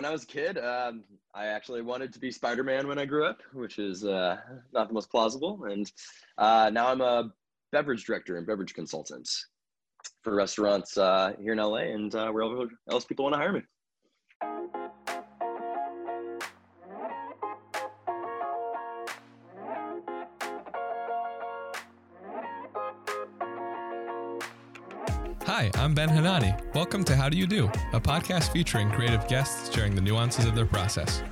when I was a kid, um, I actually wanted to be Spider Man when I grew up, which is uh, not the most plausible. And uh, now I'm a beverage director and beverage consultant for restaurants uh, here in LA and uh, wherever else people want to hire me. Hi, I'm Ben Hanani. Welcome to How Do You Do, a podcast featuring creative guests sharing the nuances of their process.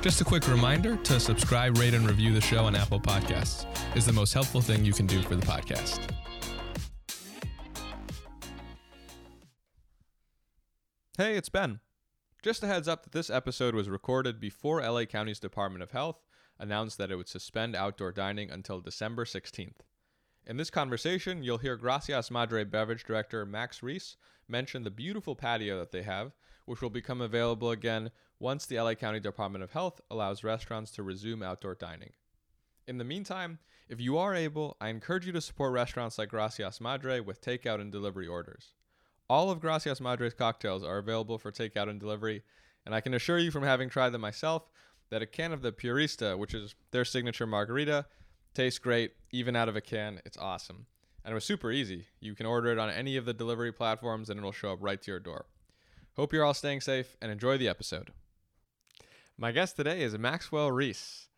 Just a quick reminder to subscribe, rate, and review the show on Apple Podcasts is the most helpful thing you can do for the podcast. Hey, it's Ben. Just a heads up that this episode was recorded before LA County's Department of Health announced that it would suspend outdoor dining until December 16th. In this conversation, you'll hear Gracias Madre beverage director Max Reis mention the beautiful patio that they have, which will become available again once the LA County Department of Health allows restaurants to resume outdoor dining. In the meantime, if you are able, I encourage you to support restaurants like Gracias Madre with takeout and delivery orders. All of Gracias Madre's cocktails are available for takeout and delivery, and I can assure you from having tried them myself that a can of the Purista, which is their signature margarita, tastes great even out of a can. It's awesome. And it was super easy. You can order it on any of the delivery platforms and it'll show up right to your door. Hope you're all staying safe and enjoy the episode. My guest today is Maxwell Reis.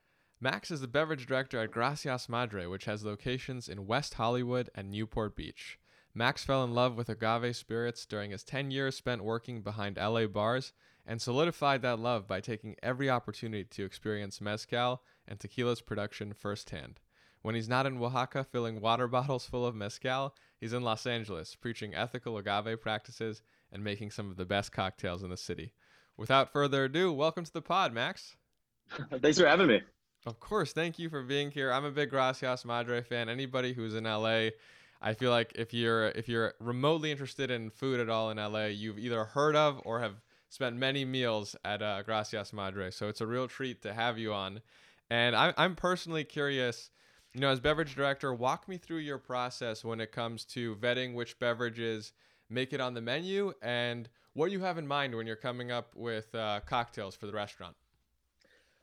Max is the beverage director at Gracias Madre, which has locations in West Hollywood and Newport Beach. Max fell in love with agave spirits during his 10 years spent working behind LA bars and solidified that love by taking every opportunity to experience mezcal and tequila's production firsthand. When he's not in Oaxaca filling water bottles full of mezcal, he's in Los Angeles preaching ethical agave practices and making some of the best cocktails in the city. Without further ado, welcome to the pod, Max. Thanks for having me. Of course, thank you for being here. I'm a big Gracias Madre fan. Anybody who's in LA, I feel like if you're if you're remotely interested in food at all in LA, you've either heard of or have spent many meals at uh, Gracias Madre. So it's a real treat to have you on. And I, I'm personally curious, you know, as beverage director, walk me through your process when it comes to vetting which beverages make it on the menu and what you have in mind when you're coming up with uh, cocktails for the restaurant.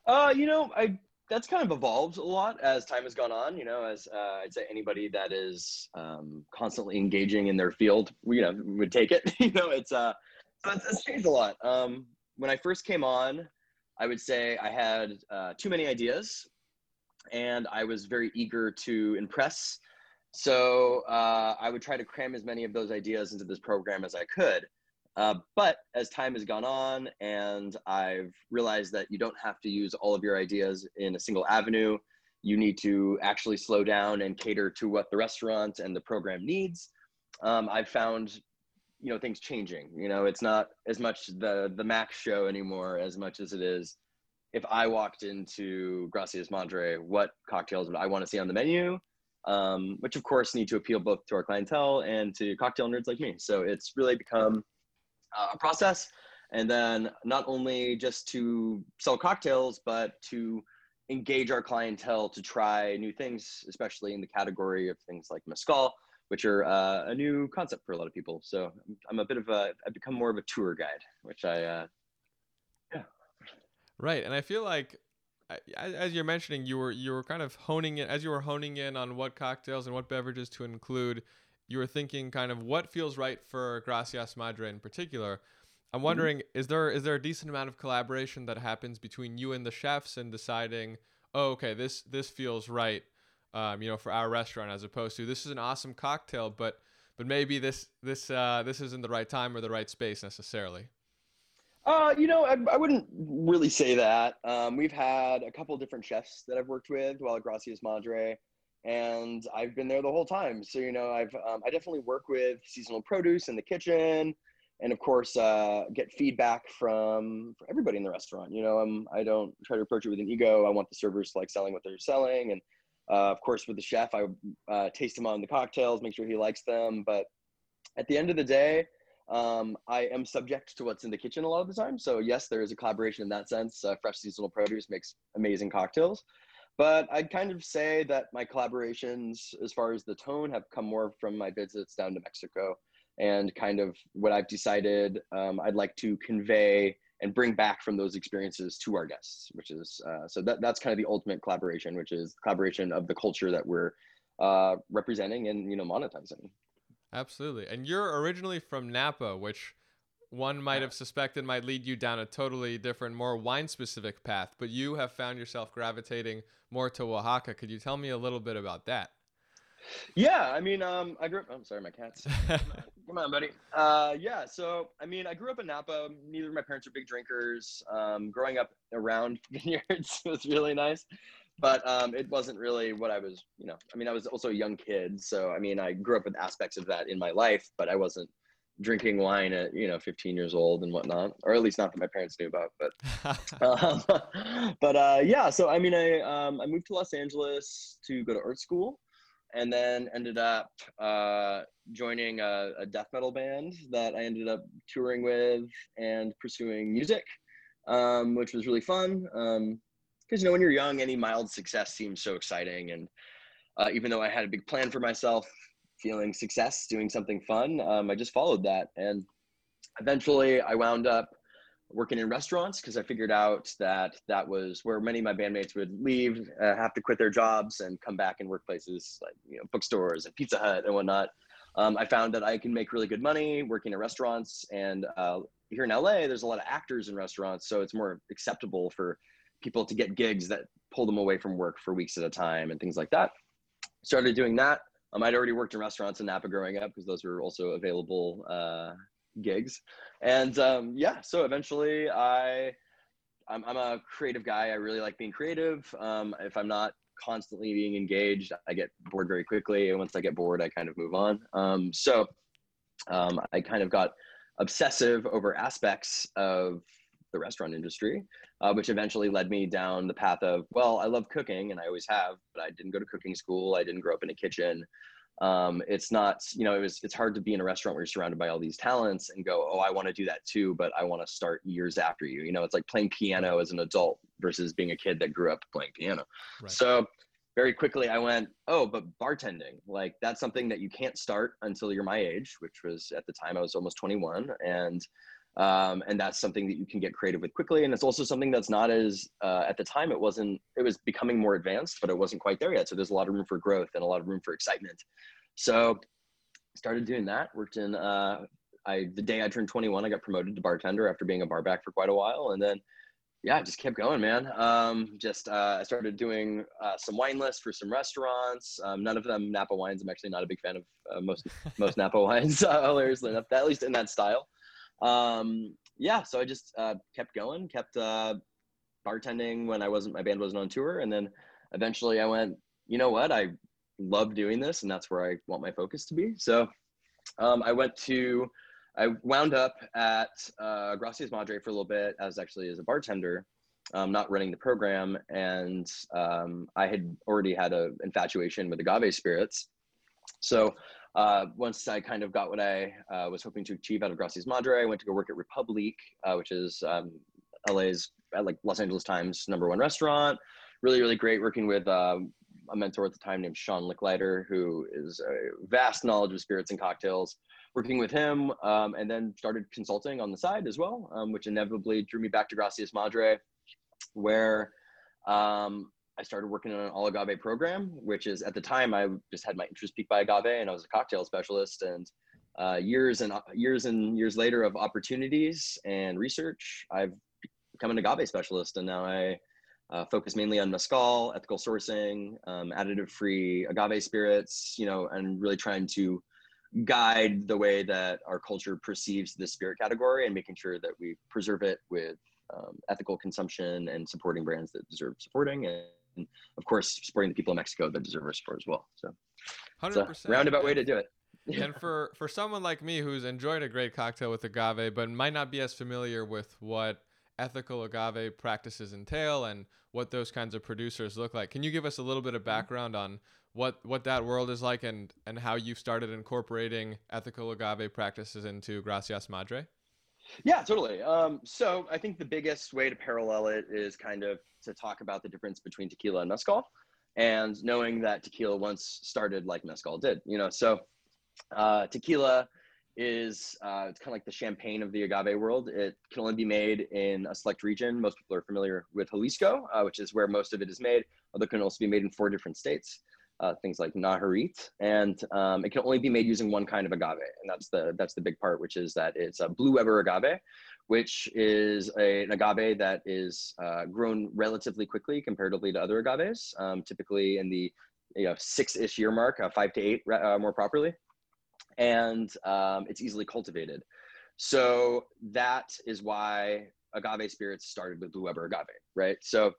Uh, you know, I that's kind of evolved a lot as time has gone on. You know, as uh, I'd say anybody that is um, constantly engaging in their field, you know, would take it. you know, it's uh, so it's, it's changed a lot. Um, when I first came on, I would say I had uh, too many ideas, and I was very eager to impress. So uh, I would try to cram as many of those ideas into this program as I could. Uh, but as time has gone on, and I've realized that you don't have to use all of your ideas in a single avenue, you need to actually slow down and cater to what the restaurant and the program needs. Um, I've found you know things changing you know it's not as much the the max show anymore as much as it is if i walked into gracias madre what cocktails would i want to see on the menu um, which of course need to appeal both to our clientele and to cocktail nerds like me so it's really become uh, a process and then not only just to sell cocktails but to engage our clientele to try new things especially in the category of things like mezcal which are uh, a new concept for a lot of people. So I'm a bit of a, I've become more of a tour guide, which I, uh, yeah. Right. And I feel like, as you're mentioning, you were, you were kind of honing it as you were honing in on what cocktails and what beverages to include. You were thinking kind of what feels right for Gracias Madre in particular. I'm mm-hmm. wondering, mm-hmm. is there is there a decent amount of collaboration that happens between you and the chefs and deciding, oh, okay, this this feels right um, you know, for our restaurant as opposed to this is an awesome cocktail, but but maybe this this uh, this isn't the right time or the right space necessarily. Uh, you know, I, I wouldn't really say that. Um, we've had a couple different chefs that I've worked with while at Gracias Madre, and I've been there the whole time. So you know, I've um, I definitely work with seasonal produce in the kitchen, and of course, uh, get feedback from, everybody in the restaurant. You know, I'm I don't try to approach it with an ego. I want the servers like selling what they're selling, and uh, of course, with the chef, I uh, taste him on the cocktails, make sure he likes them. But at the end of the day, um, I am subject to what's in the kitchen a lot of the time. So yes, there is a collaboration in that sense. Uh, fresh seasonal produce makes amazing cocktails. But I'd kind of say that my collaborations, as far as the tone, have come more from my visits down to Mexico. and kind of what I've decided um, I'd like to convey and bring back from those experiences to our guests, which is uh, so that that's kind of the ultimate collaboration, which is collaboration of the culture that we're uh, representing and you know monetizing. Absolutely, and you're originally from Napa, which one might have suspected might lead you down a totally different, more wine specific path, but you have found yourself gravitating more to Oaxaca. Could you tell me a little bit about that? Yeah, I mean, um, I grew up. I'm sorry, my cats. Come on, buddy. Uh, yeah, so I mean, I grew up in Napa. Neither of my parents are big drinkers. Um, growing up around vineyards was really nice, but um, it wasn't really what I was. You know, I mean, I was also a young kid, so I mean, I grew up with aspects of that in my life, but I wasn't drinking wine at you know 15 years old and whatnot or at least not that my parents knew about but um, but uh, yeah so i mean i um, i moved to los angeles to go to art school and then ended up uh, joining a, a, death metal band that i ended up touring with and pursuing music um, which was really fun because um, you know when you're young any mild success seems so exciting and uh, even though i had a big plan for myself feeling success, doing something fun, um, I just followed that. And eventually I wound up working in restaurants because I figured out that that was where many of my bandmates would leave, uh, have to quit their jobs and come back and work places like, you know, bookstores and Pizza Hut and whatnot. Um, I found that I can make really good money working in restaurants. And uh, here in LA, there's a lot of actors in restaurants. So it's more acceptable for people to get gigs that pull them away from work for weeks at a time and things like that. Started doing that. Um, I'd already worked in restaurants in Napa growing up because those were also available uh, gigs. And um, yeah, so eventually I, I'm, I'm, a creative guy. I really like being creative. Um, if I'm not constantly being engaged, I get bored very quickly. And once I get bored, I kind of move on. Um, so um, I kind of got obsessive over aspects of the restaurant industry, uh, which eventually led me down the path of, well, I love cooking and I always have, but I didn't go to cooking school. I didn't grow up in a kitchen. Um, it's not, you know, it was, it's hard to be in a restaurant where you're surrounded by all these talents and go, oh, I want to do that too, but I want to start years after you. You know, it's like playing piano as an adult versus being a kid that grew up playing piano. Right. So very quickly I went, oh, but bartending, like that's something that you can't start until you're my age, which was at the time I was almost 21. And um, and that's something that you can get creative with quickly and it's also something that's not as uh, at the time it wasn't it was becoming more advanced but it wasn't quite there yet so there's a lot of room for growth and a lot of room for excitement so started doing that worked in uh, I the day I turned 21 I got promoted to bartender after being a bar back for quite a while and then yeah, just kept going, man. Um, just uh, I started doing uh, some wine lists for some restaurants. Um, none of them Napa wines. I'm actually not a big fan of uh, most most Napa wines, hilariously enough. At least in that style um, yeah, so I just uh, kept going, kept uh, bartending when I wasn't, my band wasn't on tour. And then eventually I went, you know what, I love doing this and that's where I want my focus to be. So um, I went to, I wound up at uh, Gracias Madre for a little bit as actually as a bartender, um, not running the program. And um, I had already had an infatuation with agave spirits. So uh, once I kind of got what I uh, was hoping to achieve out of Gracias Madre, I went to go work at Republique, uh, which is um, LA's uh, like Los Angeles Times number one restaurant. Really, really great working with um, a mentor at the time named Sean Lickliter, who is a vast knowledge of spirits and cocktails. Working with him, um, and then started consulting on the side as well, um, which inevitably drew me back to Gracias Madre, where um, I started working on an all agave program, which is at the time I just had my interest peaked by agave, and I was a cocktail specialist. And uh, years and years and years later of opportunities and research, I've become an agave specialist, and now I uh, focus mainly on mezcal, ethical sourcing, um, additive-free agave spirits. You know, and really trying to guide the way that our culture perceives the spirit category and making sure that we preserve it with um, ethical consumption and supporting brands that deserve supporting and and of course supporting the people of Mexico that deserve our support as well. So, 100%. roundabout way to do it. and for for someone like me who's enjoyed a great cocktail with agave, but might not be as familiar with what ethical agave practices entail and what those kinds of producers look like, can you give us a little bit of mm-hmm. background on what what that world is like and and how you've started incorporating ethical agave practices into Gracias Madre? Yeah, totally. Um, so I think the biggest way to parallel it is kind of to talk about the difference between tequila and mezcal, and knowing that tequila once started like mezcal did. You know, so uh, tequila is uh, it's kind of like the champagne of the agave world. It can only be made in a select region. Most people are familiar with Jalisco, uh, which is where most of it is made. Although it can also be made in four different states, uh, things like Nayarit, and um, it can only be made using one kind of agave, and that's the that's the big part, which is that it's a blue Weber agave, which is a, an agave that is uh, grown relatively quickly comparatively to other agaves, um, typically in the you know, six-ish year mark, uh, five to eight uh, more properly and um, it's easily cultivated. So that is why agave spirits started with Blue Weber agave, right? So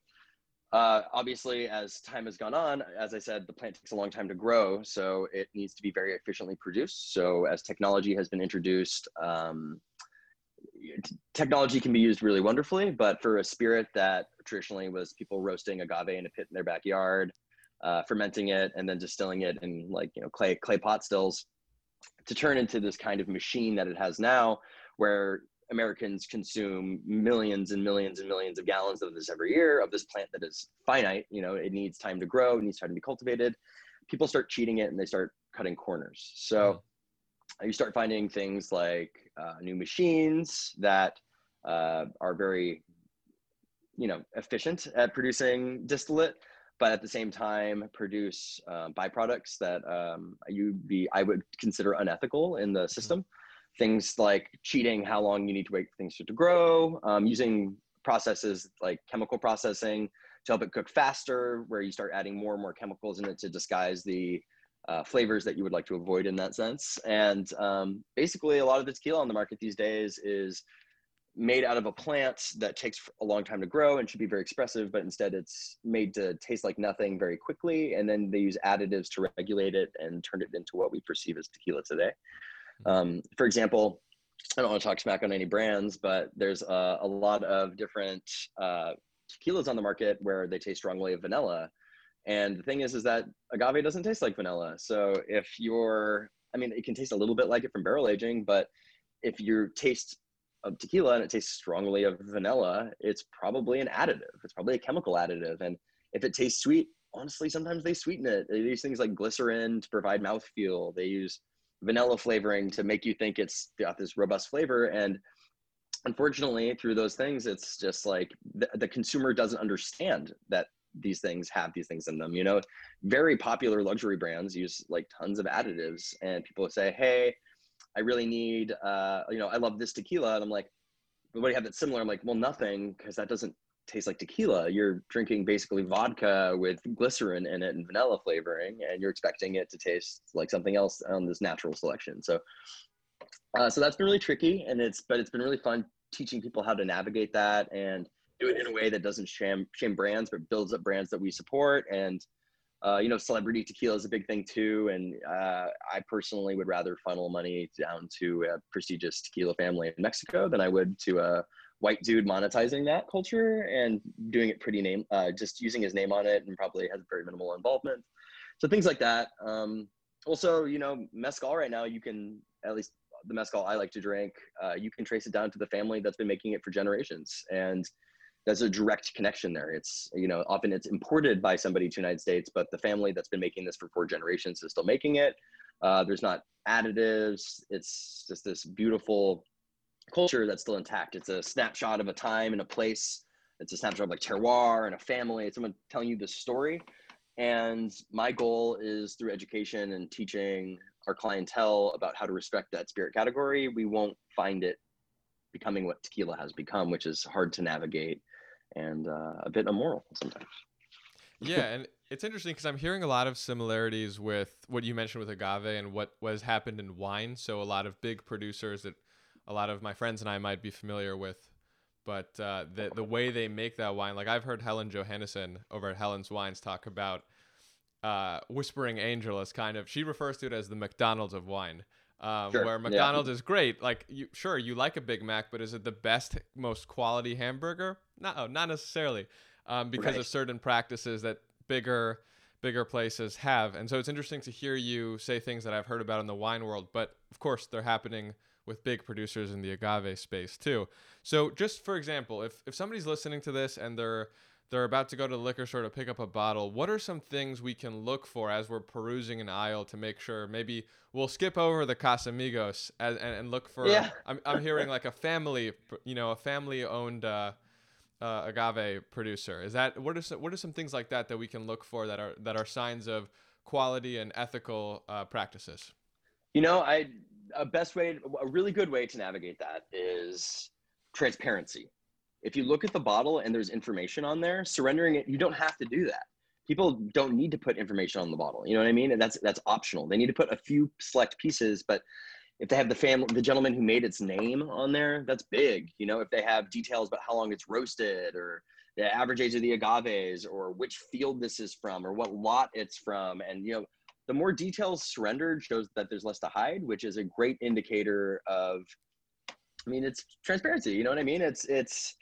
uh, obviously, as time has gone on, as I said, the plant takes a long time to grow, so it needs to be very efficiently produced. So as technology has been introduced, um, technology can be used really wonderfully, but for a spirit that traditionally was people roasting agave in a pit in their backyard, uh, fermenting it, and then distilling it in like you know clay clay pot stills, to turn into this kind of machine that it has now, where Americans consume millions and millions and millions of gallons of this every year of this plant that is finite. You know, it needs time to grow, it needs time to be cultivated. People start cheating it and they start cutting corners. So mm. you start finding things like uh, new machines that uh, are very, you know, efficient at producing distillate but at the same time produce uh, byproducts that um, you be I would consider unethical in the mm-hmm. system. Mm-hmm. Things like cheating how long you need to wait for things to grow, um, using processes like chemical processing to help it cook faster, where you start adding more and more chemicals in it to disguise the uh, flavors that you would like to avoid in that sense. And um, basically, a lot of the tequila on the market these days is made out of a plant that takes a long time to grow and should be very expressive, but instead it's made to taste like nothing very quickly. And then they use additives to regulate it and turn it into what we perceive as tequila today. Um, for example, I don't want to talk smack on any brands, but there's a, a lot of different uh, tequilas on the market where they taste strongly of vanilla. And the thing is, is that agave doesn't taste like vanilla. So if you're, I mean, it can taste a little bit like it from barrel aging, but if you taste of tequila and it tastes strongly of vanilla, it's probably an additive. It's probably a chemical additive. And if it tastes sweet, honestly, sometimes they sweeten it. They use things like glycerin to provide mouthfeel. They use vanilla flavoring to make you think it's got this robust flavor. And unfortunately, through those things, it's just like the, the consumer doesn't understand that these things have these things in them. You know, very popular luxury brands use like tons of additives, and people say, hey, I really need, uh, you know, I love this tequila. And I'm like, but what do you have that's similar? I'm like, well, nothing, because that doesn't taste like tequila. You're drinking basically vodka with glycerin in it and vanilla flavoring, and you're expecting it to taste like something else on this natural selection. So, uh, so that's been really tricky, and it's but it's been really fun teaching people how to navigate that and do it in a way that doesn't shame shame brands, but builds up brands that we support and uh, you know, celebrity tequila is a big thing too. And uh, I personally would rather funnel money down to a prestigious tequila family in Mexico than I would to a white dude monetizing that culture and doing it pretty name, uh, just using his name on it and probably has very minimal involvement. So things like that. Um, also, you know, mezcal right now, you can, at least the mezcal I like to drink, uh, you can trace it down to the family that's been making it for generations. And there's a direct connection there. It's, you know, often it's imported by somebody to United States, but the family that's been making this for four generations is still making it. Uh, there's not additives. It's just this beautiful culture that's still intact. It's a snapshot of a time and a place. It's a snapshot of like terroir and a family. It's someone telling you the story. And my goal is through education and teaching our clientele about how to respect that spirit category, we won't find it becoming what tequila has become, which is hard to navigate and uh, a bit immoral sometimes. yeah, and it's interesting because I'm hearing a lot of similarities with what you mentioned with agave and what was happened in wine. So a lot of big producers that a lot of my friends and I might be familiar with, but uh, the the way they make that wine, like I've heard Helen Johannesen over at Helen's Wines talk about uh, Whispering Angel as kind of she refers to it as the McDonald's of wine um, sure. where McDonald's yeah. is great. Like, you sure you like a Big Mac, but is it the best, most quality hamburger? No, not necessarily, um, because right. of certain practices that bigger bigger places have. And so it's interesting to hear you say things that I've heard about in the wine world, but of course they're happening with big producers in the agave space too. So just for example, if if somebody's listening to this and they're they're about to go to the liquor store to pick up a bottle, what are some things we can look for as we're perusing an aisle to make sure maybe we'll skip over the Casamigos as, and, and look for, Yeah. I'm, I'm hearing like a family, you know, a family owned uh, uh, agave producer. Is that, what are, some, what are some things like that that we can look for that are, that are signs of quality and ethical uh, practices? You know, I a best way, a really good way to navigate that is transparency. If you look at the bottle and there's information on there, surrendering it, you don't have to do that. People don't need to put information on the bottle. You know what I mean? And that's that's optional. They need to put a few select pieces, but if they have the family, the gentleman who made its name on there, that's big. You know, if they have details about how long it's roasted or the average age of the agaves or which field this is from or what lot it's from, and you know, the more details surrendered shows that there's less to hide, which is a great indicator of, I mean, it's transparency. You know what I mean? It's it's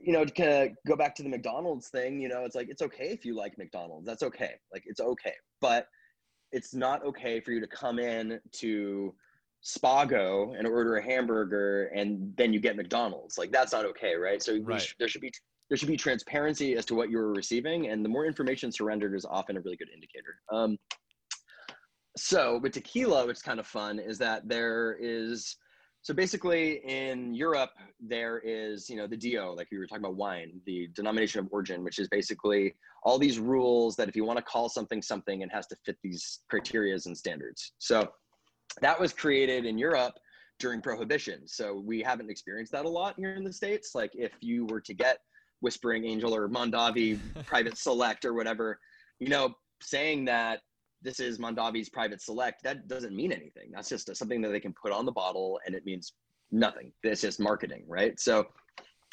you know, to kind of go back to the McDonald's thing, you know, it's like it's okay if you like McDonald's. That's okay. Like it's okay. But it's not okay for you to come in to Spago and order a hamburger and then you get McDonald's. Like that's not okay, right? So Right. sh- there should be there should be transparency as to what you're receiving, and the more information surrendered is often a really good indicator. Um, so with tequila, what's kind of fun is that there is so basically in Europe there is you know the DO like we were talking about wine, the denomination of origin, which is basically all these rules that if you want to call something something, it has to fit these criterias and standards. So that was created in Europe during prohibition. So we haven't experienced that a lot here in the states. Like if you were to get Whispering Angel or Mondavi Private Select or whatever, you know, saying that this is Mondavi's Private Select, that doesn't mean anything. That's just something that they can put on the bottle and it means nothing. It's just marketing, right? So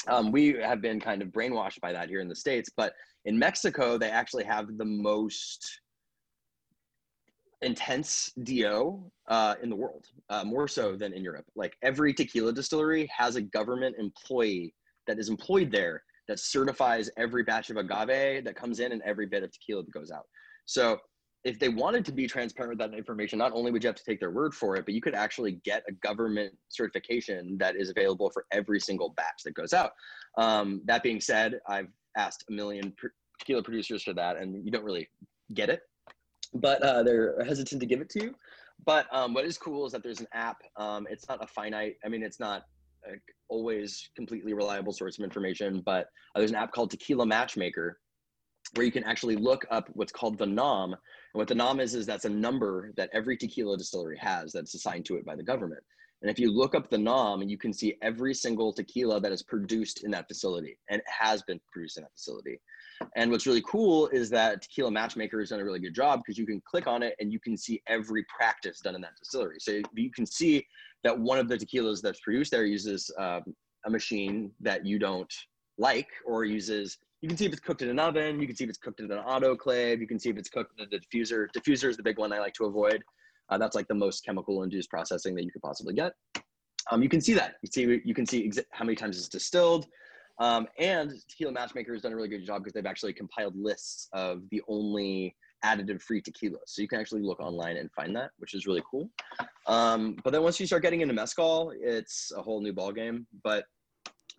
um, we have been kind of brainwashed by that here in the States. But in Mexico, they actually have the most intense DO uh, in the world, uh, more so than in Europe. Like every tequila distillery has a government employee that is employed there that certifies every batch of agave that comes in and every bit of tequila that goes out. So if they wanted to be transparent with that information, not only would you have to take their word for it, but you could actually get a government certification that is available for every single batch that goes out. Um, that being said, I've asked a million tequila producers for that, and you don't really get it, but uh, they're hesitant to give it to you. But um, what is cool is that there's an app. Um, it's not a finite. I mean, it's not always completely reliable source of information, but uh, there's an app called Tequila Matchmaker where you can actually look up what's called the NOM. And what the NOM is, is that's a number that every tequila distillery has that's assigned to it by the government. And if you look up the NOM, you can see every single tequila that is produced in that facility and has been produced in that facility. And what's really cool is that Tequila Matchmaker has done a really good job because you can click on it and you can see every practice done in that distillery. So you can see that one of the tequilas that's produced there uses um, a machine that you don't like or uses you can see if it's cooked in an oven you can see if it's cooked in an autoclave you can see if it's cooked in a diffuser. Diffuser is the big one i like to avoid. Uh, that's like the most chemical induced processing that you could possibly get. Um, you can see that. You see you can see exa- how many times it's distilled um, and tequila matchmaker has done a really good job because they've actually compiled lists of the only additive free tequila so you can actually look online and find that which is really cool um, but then once you start getting into mezcal it's a whole new ball game but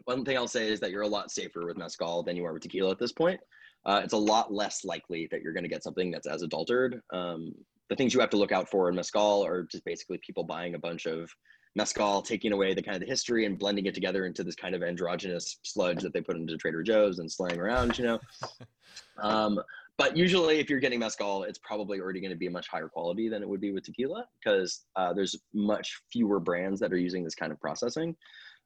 one thing I'll say is that you're a lot safer with mezcal than you are with tequila at this point. Uh, it's a lot less likely that you're going to get something that's as adulterated. Um, the things you have to look out for in mezcal are just basically people buying a bunch of mezcal, taking away the kind of the history and blending it together into this kind of androgynous sludge that they put into Trader Joe's and slaying around, you know. um, but usually, if you're getting mezcal, it's probably already going to be a much higher quality than it would be with tequila because uh, there's much fewer brands that are using this kind of processing.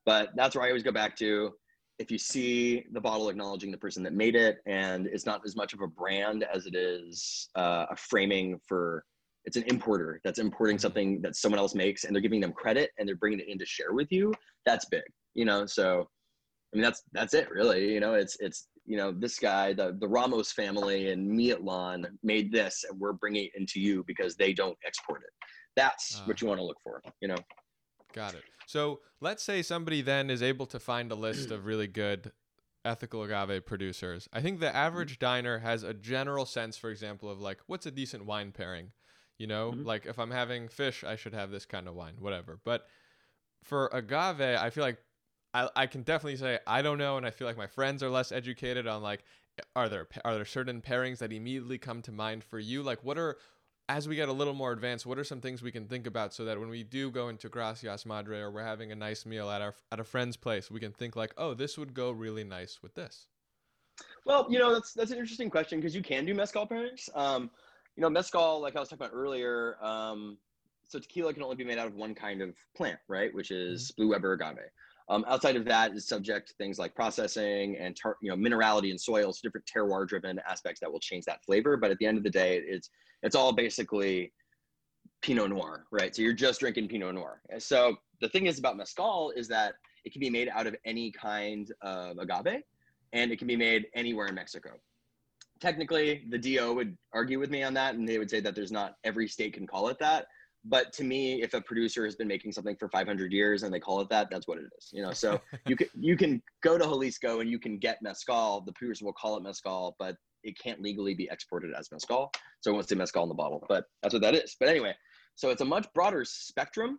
But that's where I always go back to. If you see the bottle acknowledging the person that made it, and it's not as much of a brand as it is uh, a framing for, it's an importer that's importing something that someone else makes, and they're giving them credit and they're bringing it in to share with you. That's big, you know. So, I mean, that's that's it, really. You know, it's it's you know this guy, the the Ramos family and Miahuatlán made this, and we're bringing it into you because they don't export it. That's Ah. what you want to look for, you know. Got it. So let's say somebody then is able to find a list of really good ethical agave producers. I think the average diner has a general sense, for example, of like what's a decent wine pairing. You know, Mhm. like if I'm having fish, I should have this kind of wine, whatever. But for agave, I feel like I, I can definitely say I don't know, and I feel like my friends are less educated on like are there are there certain pairings that immediately come to mind for you? Like what are as we get a little more advanced, what are some things we can think about so that when we do go into Gracias Madre or we're having a nice meal at our at a friend's place, we can think like, oh, this would go really nice with this. Well, you know that's that's an interesting question because you can do mezcal pairings. Um, you know, mezcal, like I was talking about earlier, um, so tequila can only be made out of one kind of plant, right? Which is mm-hmm. blue Weber agave. Um, outside of that is subject to things like processing and tar- you know minerality in soils, different terroir driven aspects that will change that flavor. But at the end of the day, it's it's all basically Pinot Noir, right? So you're just drinking Pinot Noir. So the thing is about mezcal is that it can be made out of any kind of agave, and it can be made anywhere in Mexico. Technically, the DO would argue with me on that, and they would say that there's not every state can call it that. But to me if a producer has been making something for 500 years and they call it that that's what it is you know? So you can you can go to jalisco and you can get mezcal. The producer will call it mezcal but it can't legally be exported as mezcal. So i won't say mezcal in the bottle but that's what that is. But anyway so it's a much broader spectrum.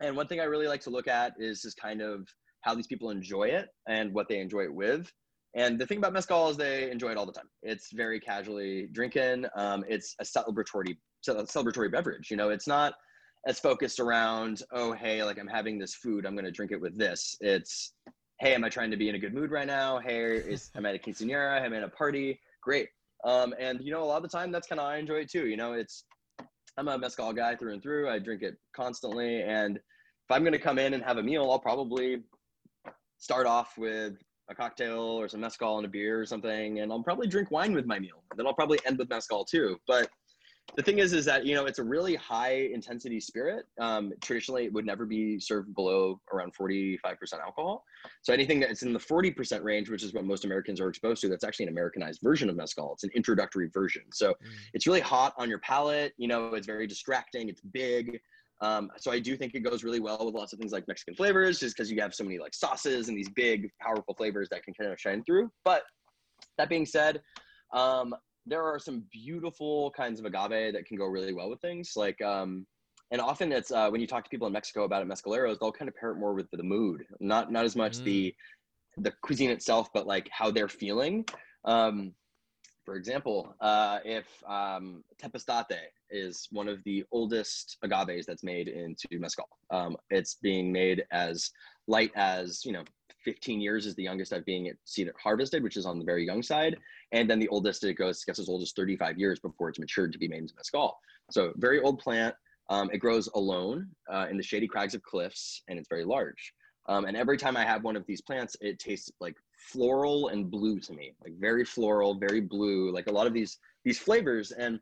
And one thing i really like to look at is just kind of how these people enjoy it and what they enjoy it with and the thing about mezcal is they enjoy it all the time. It's very casually drinking. Um, it's a celebratory celebratory beverage. You know, it's not as focused around, oh, hey, like I'm having this food, I'm going to drink it with this. It's, hey, am I trying to be in a good mood right now? Hey, is, am I at a quinceanera? I'm at a party? Great. Um, and, you know, a lot of the time that's kind of, I enjoy it too. You know, it's, I'm a mezcal guy through and through. I drink it constantly. And if I'm going to come in and have a meal, I'll probably start off with a cocktail or some mezcal and a beer or something. And I'll probably drink wine with my meal. Then I'll probably end with mezcal too. But the thing is, is that you know it's a really high intensity spirit. Um, traditionally, it would never be served below around 45% alcohol. So anything that's in the 40% range, which is what most Americans are exposed to, that's actually an Americanized version of mezcal. It's an introductory version. So mm. it's really hot on your palate. You know, it's very distracting. It's big. Um, so I do think it goes really well with lots of things like Mexican flavors, just because you have so many like sauces and these big, powerful flavors that can kind of shine through. But that being said, um, there are some beautiful kinds of agave that can go really well with things like um, and often it's uh, when you talk to people in mexico about it mezcaleros they'll kind of pair it more with the mood not not as much mm. the the cuisine itself but like how they're feeling um, for example uh, if um, tepeztate is one of the oldest agaves that's made into mezcal um, it's being made as light as you know 15 years is the youngest I've being seen it harvested, which is on the very young side. And then the oldest it goes gets as old as 35 years before it's matured to be made into mezcal. So very old plant. Um, it grows alone uh, in the shady crags of cliffs, and it's very large. Um, and every time I have one of these plants, it tastes like floral and blue to me, like very floral, very blue, like a lot of these these flavors. And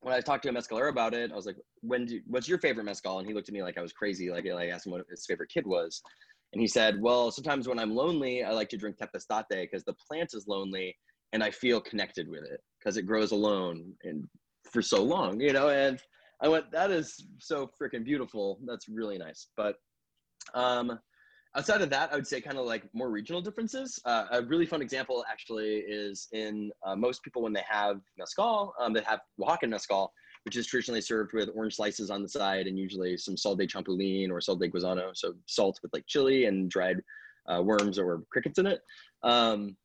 when I talked to a mezcalero about it, I was like, "When do what's your favorite mezcal?" And he looked at me like I was crazy. Like, I asked him what his favorite kid was, and he said, Well, sometimes when I'm lonely, I like to drink tepeztate because the plant is lonely and I feel connected with it because it grows alone and for so long, you know? And I went, That is so freaking beautiful. That's really nice. But um, outside of that, I would say kind of like more regional differences. Uh, a really fun example actually is in uh, most people when they have mezcal, um, they have Oaxacan mezcal which is traditionally served with orange slices on the side and usually some sal de chapulín or sal de gusano, so salt with like chili and dried uh, worms or crickets in it, um,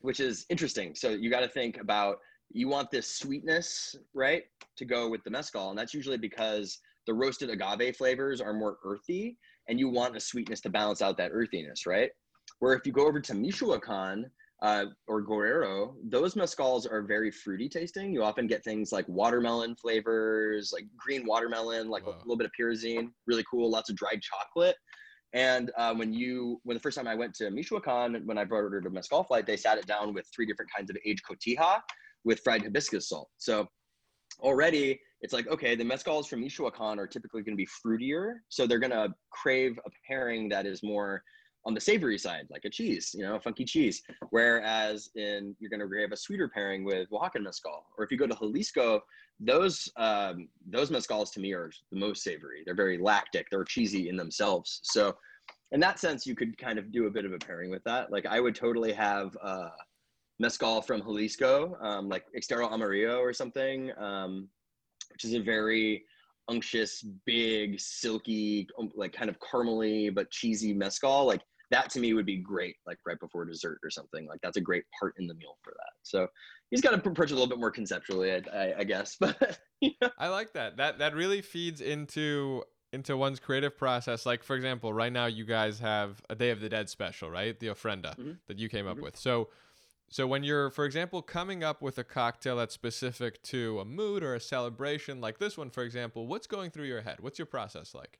which is interesting. So you got to think about you want this sweetness, right, to go with the mezcal, and that's usually because the roasted agave flavors are more earthy, and you want a sweetness to balance out that earthiness, right? Where if you go over to Michoacan, uh, or Guerrero, those mezcals are very fruity tasting. You often get things like watermelon flavors, like green watermelon, like wow. a little bit of pyrazine, really cool, lots of dried chocolate. And uh, when you, when the first time I went to Michoacan, when I brought ordered a mezcal flight, they sat it down with three different kinds of aged cotija with fried hibiscus salt. So already it's like, okay, the mezcals from Michoacan are typically going to be fruitier. So they're going to crave a pairing that is more on the savory side, like a cheese, you know, a funky cheese. Whereas in you're going to have a sweeter pairing with Oaxacan mezcal, or if you go to Jalisco, those um, those mezcals to me are the most savory. They're very lactic. They're cheesy in themselves. So in that sense, you could kind of do a bit of a pairing with that. Like I would totally have uh, mezcal from Jalisco, um, like Estero Amarillo or something, um, which is a very unctuous, big, silky, um, like kind of caramely but cheesy mezcal. Like that to me would be great, like right before dessert or something. Like that's a great part in the meal for that. So he's got to approach it a little bit more conceptually, I, I, I guess. But you know. I like that. That that really feeds into into one's creative process. Like for example, right now you guys have a Day of the Dead special, right? The ofrenda mm-hmm. that you came up mm-hmm. with. So so when you're, for example, coming up with a cocktail that's specific to a mood or a celebration, like this one, for example, what's going through your head? What's your process like?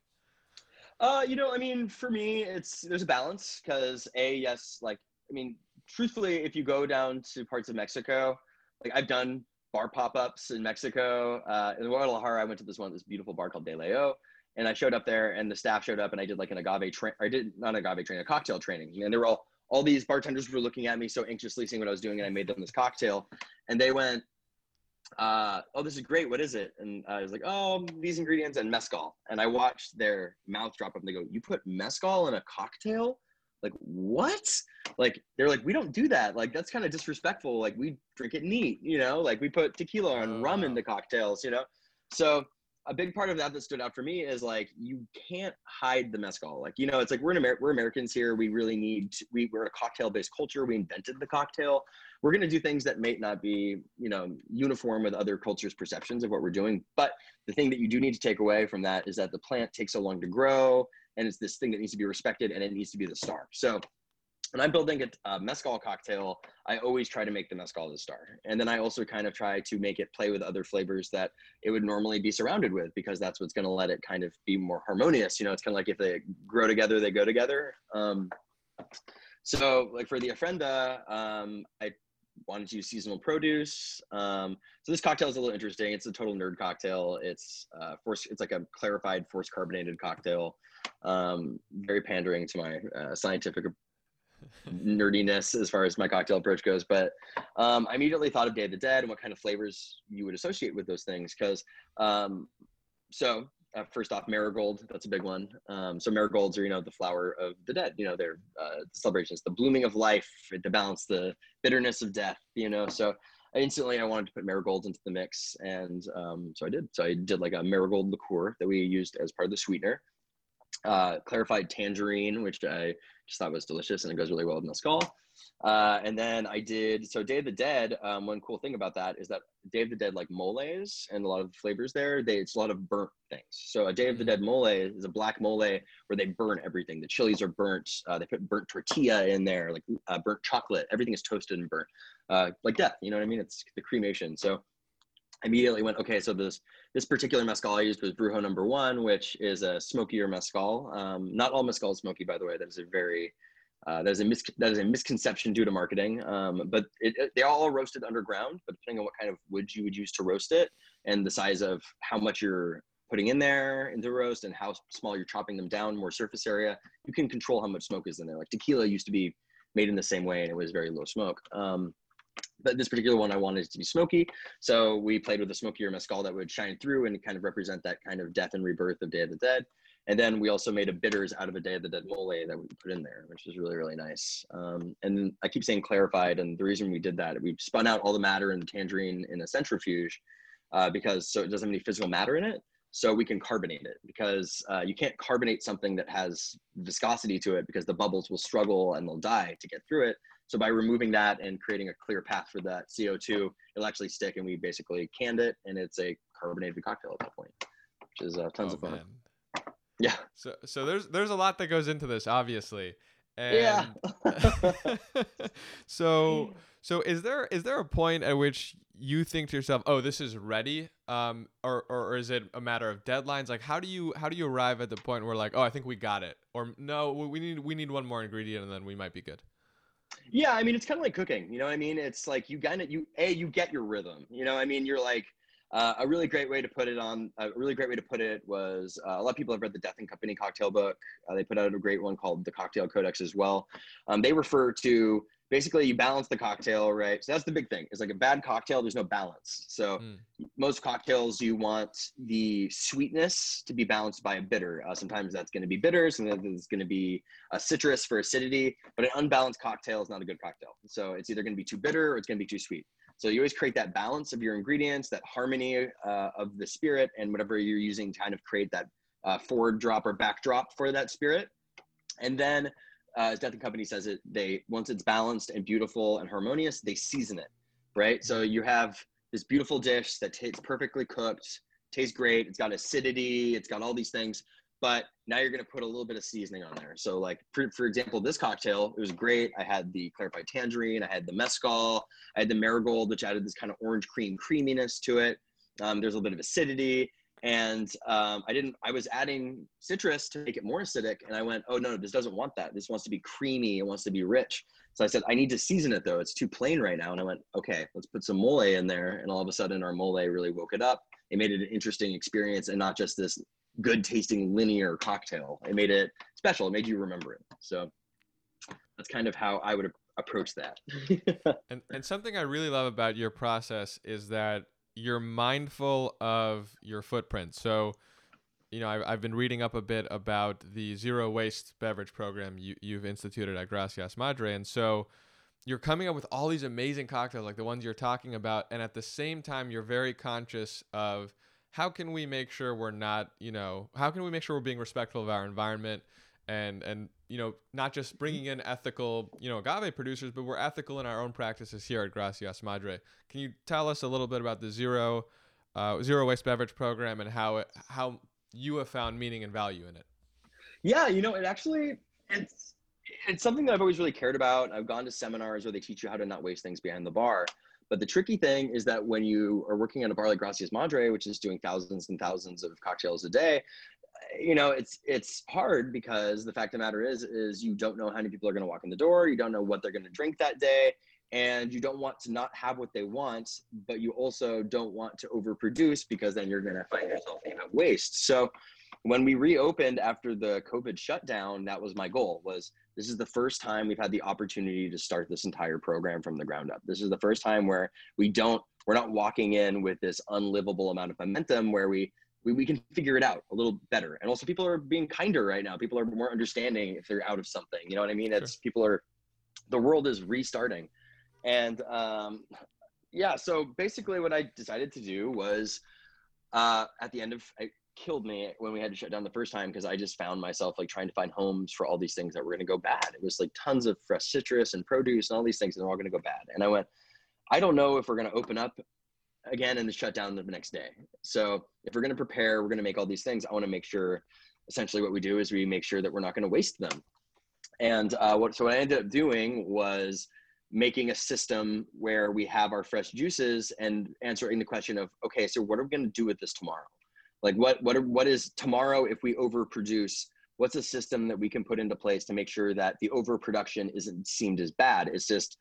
Uh, you know, I mean, for me, it's there's a balance because a yes, like I mean, truthfully, if you go down to parts of Mexico, like I've done bar pop-ups in Mexico. Uh, in Guadalajara, I went to this one, this beautiful bar called De Leo, and I showed up there, and the staff showed up, and I did like an agave train. I did not agave training, a cocktail training, and they were all all these bartenders were looking at me so anxiously, seeing what I was doing, and I made them this cocktail, and they went, uh, "Oh, this is great. What is it?" And I was like, "Oh, these ingredients and mezcal." And I watched their mouth drop up, and they go, "You put mezcal in a cocktail?" Like what? Like they're like, we don't do that. Like that's kind of disrespectful. Like we drink it neat, you know. Like we put tequila and rum in the cocktails, you know. So a big part of that that stood out for me is like you can't hide the mezcal. Like you know, it's like we're in Amer- we're Americans here. We really need to, we we're a cocktail based culture. We invented the cocktail. We're gonna do things that may not be you know uniform with other cultures' perceptions of what we're doing. But the thing that you do need to take away from that is that the plant takes so long to grow, and it's this thing that needs to be respected, and it needs to be the star. So when I'm building a, a, mezcal cocktail, I always try to make the mezcal the star. And then I also kind of try to make it play with other flavors that it would normally be surrounded with because that's what's going to let it kind of be more harmonious. You know, it's kind of like if they grow together, they go together. Um, so, like for the ofrenda, um, I wanted to use seasonal produce. Um, so this cocktail is a little interesting. It's a total nerd cocktail. It's uh, force. It's like a clarified force carbonated cocktail. Um, very pandering to my uh, scientific nerdiness as far as my cocktail approach goes. But um, I immediately thought of Day of the Dead and what kind of flavors you would associate with those things. Because um, so uh, first off, marigold, that's a big one. Um, so marigolds are, you know, the flower of the dead, you know, they're uh, celebrations, the blooming of life to balance the bitterness of death, you know. So instantly I wanted to put marigolds into the mix. And um, so I did. So I did like a marigold liqueur that we used as part of the sweetener. Uh, clarified tangerine, which I just thought was delicious and it goes really well with mezcal. Uh, and then I did so Day of the Dead. Um, one cool thing about that is that Day of the Dead like moles and a lot of flavors there. They it's a lot of burnt things. So a Day of the Dead mole is a black mole where they burn everything. The chilies are burnt. Uh, they put burnt tortilla in there, like uh, burnt chocolate. Everything is toasted and burnt, uh, like death. You know what I mean? It's the cremation. So I immediately went okay. So this this particular mezcal I used was Bruxo Number One, which is a smokier mezcal. Um, not all mezcal is smoky, by the way. That is a very uh, that is a mis- that is a misconception due to marketing. Um, but it, it, they all roasted underground. But depending on what kind of wood you would use to roast it, and the size of how much you're putting in there into roast, and how small you're chopping them down, more surface area, you can control how much smoke is in there. Like tequila used to be made in the same way, and it was very low smoke. Um, but this particular one I wanted it to be smoky. So we played with a smokier mezcal that would shine through and kind of represent that kind of death and rebirth of Day of the Dead. And then we also made a bitters out of a Day of the Dead mole that we put in there, which was really, really nice. Um, and I keep saying clarified. And the reason we did that, we spun out all the matter the tangerine in a centrifuge uh, because so it doesn't have any physical matter in it. So we can carbonate it because uh, you can't carbonate something that has viscosity to it because the bubbles will struggle and they'll die to get through it. So by removing that and creating a clear path for that CO2, it'll actually stick. And we basically canned it, and it's a carbonated cocktail at that point, which is uh, tons oh, of fun. Man. Yeah. So so there's there's a lot that goes into this, obviously. And yeah. so so is there is there a point at which you think to yourself, "Oh, this is ready," um, or, or, or is it a matter of deadlines? Like, how do you how do you arrive at the point where like, "Oh, I think we got it," or "No, we need we need one more ingredient and then we might be good." Yeah, I mean, it's kind of like cooking. You know, what I mean, it's like you kind of you a you get your rhythm. You know, I mean, you're like uh, a really great way to put it on. A really great way to put it was uh, a lot of people have read the Death and Company cocktail book. Uh, they put out a great one called the Cocktail Codex as well. Um, they refer to basically you balance the cocktail right? So that's the big thing it's like a bad cocktail there's no balance. So mm. most cocktails you want the sweetness to be balanced by a bitter. Uh, sometimes that's going to be bitter sometimes it's going to be a citrus for acidity but an unbalanced cocktail is not a good cocktail. So it's either going to be too bitter or it's going to be too sweet. So you always create that balance of your ingredients that harmony uh, of the spirit and whatever you're using to kind of create that uh, forward drop or backdrop for that spirit. And then uh, as Death and Company says it, they once it's balanced and beautiful and harmonious, they season it, right? So you have this beautiful dish that tastes perfectly cooked, tastes great. It's got acidity. It's got all these things. But now you're going to put a little bit of seasoning on there. So, like for, for example, this cocktail, it was great. I had the clarified tangerine, I had the mezcal, I had the marigold, which added this kind of orange cream creaminess to it. Um, there's a little bit of acidity, and um, I didn't. I was adding citrus to make it more acidic, and I went, "Oh no, this doesn't want that. This wants to be creamy. It wants to be rich." So I said, "I need to season it though. It's too plain right now." And I went, "Okay, let's put some mole in there." And all of a sudden, our mole really woke it up. It made it an interesting experience, and not just this good tasting linear cocktail. It made it special. It made you remember it. So that's kind of how I would approach that. and and something I really love about your process is that you're mindful of your footprint. So, you know, I, I've been reading up a bit about the zero waste beverage program you, you've instituted at Gracias Madre, and so you're coming up with all these amazing cocktails like the ones you're talking about, and at the same time, you're very conscious of how can we make sure we're not, you know, how can we make sure we're being respectful of our environment and and you know not just bringing in ethical you know agave producers, but we're ethical in our own practices here at Gracias Madre. Can you tell us a little bit about the zero uh, zero waste beverage program and how it how you have found meaning and value in it? Yeah, you know, it actually it's it's something that I've always really cared about. I've gone to seminars where they teach you how to not waste things behind the bar. But the tricky thing is that when you are working at a bar like Gracias Madre, which is doing thousands and thousands of cocktails a day, you know, it's it's hard because the fact of the matter is, is you don't know how many people are going to walk in the door. You don't know what they're going to drink that day, and you don't want to not have what they want, but you also don't want to overproduce because then you're going to find yourself in a waste. So when we reopened after the COVID shutdown, that was my goal was this is the first time we've had the opportunity to start this entire program from the ground up. This is the first time where we don't, we're not walking in with this unlivable amount of momentum where we, we, we can figure it out a little better. And also people are being kinder right now. People are more understanding if they're out of something, you know what I mean? It's sure. people are, the world is restarting. And um, yeah, so basically what I decided to do was uh, at the end of, it killed me when we had to shut down the first time because I just found myself like trying to find homes for all these things that were going to go bad. It was like tons of fresh citrus and produce and all these things, and they're all going to go bad. And I went, I don't know if we're going to open up again and shut down the next day. So if we're going to prepare, we're going to make all these things. I want to make sure, essentially, what we do is we make sure that we're not going to waste them. And uh, what so what I ended up doing was making a system where we have our fresh juices and answering the question of okay so what are we going to do with this tomorrow like what what are, what is tomorrow if we overproduce? What's a system that we can put into place to make sure that the overproduction isn't seemed as bad? It's just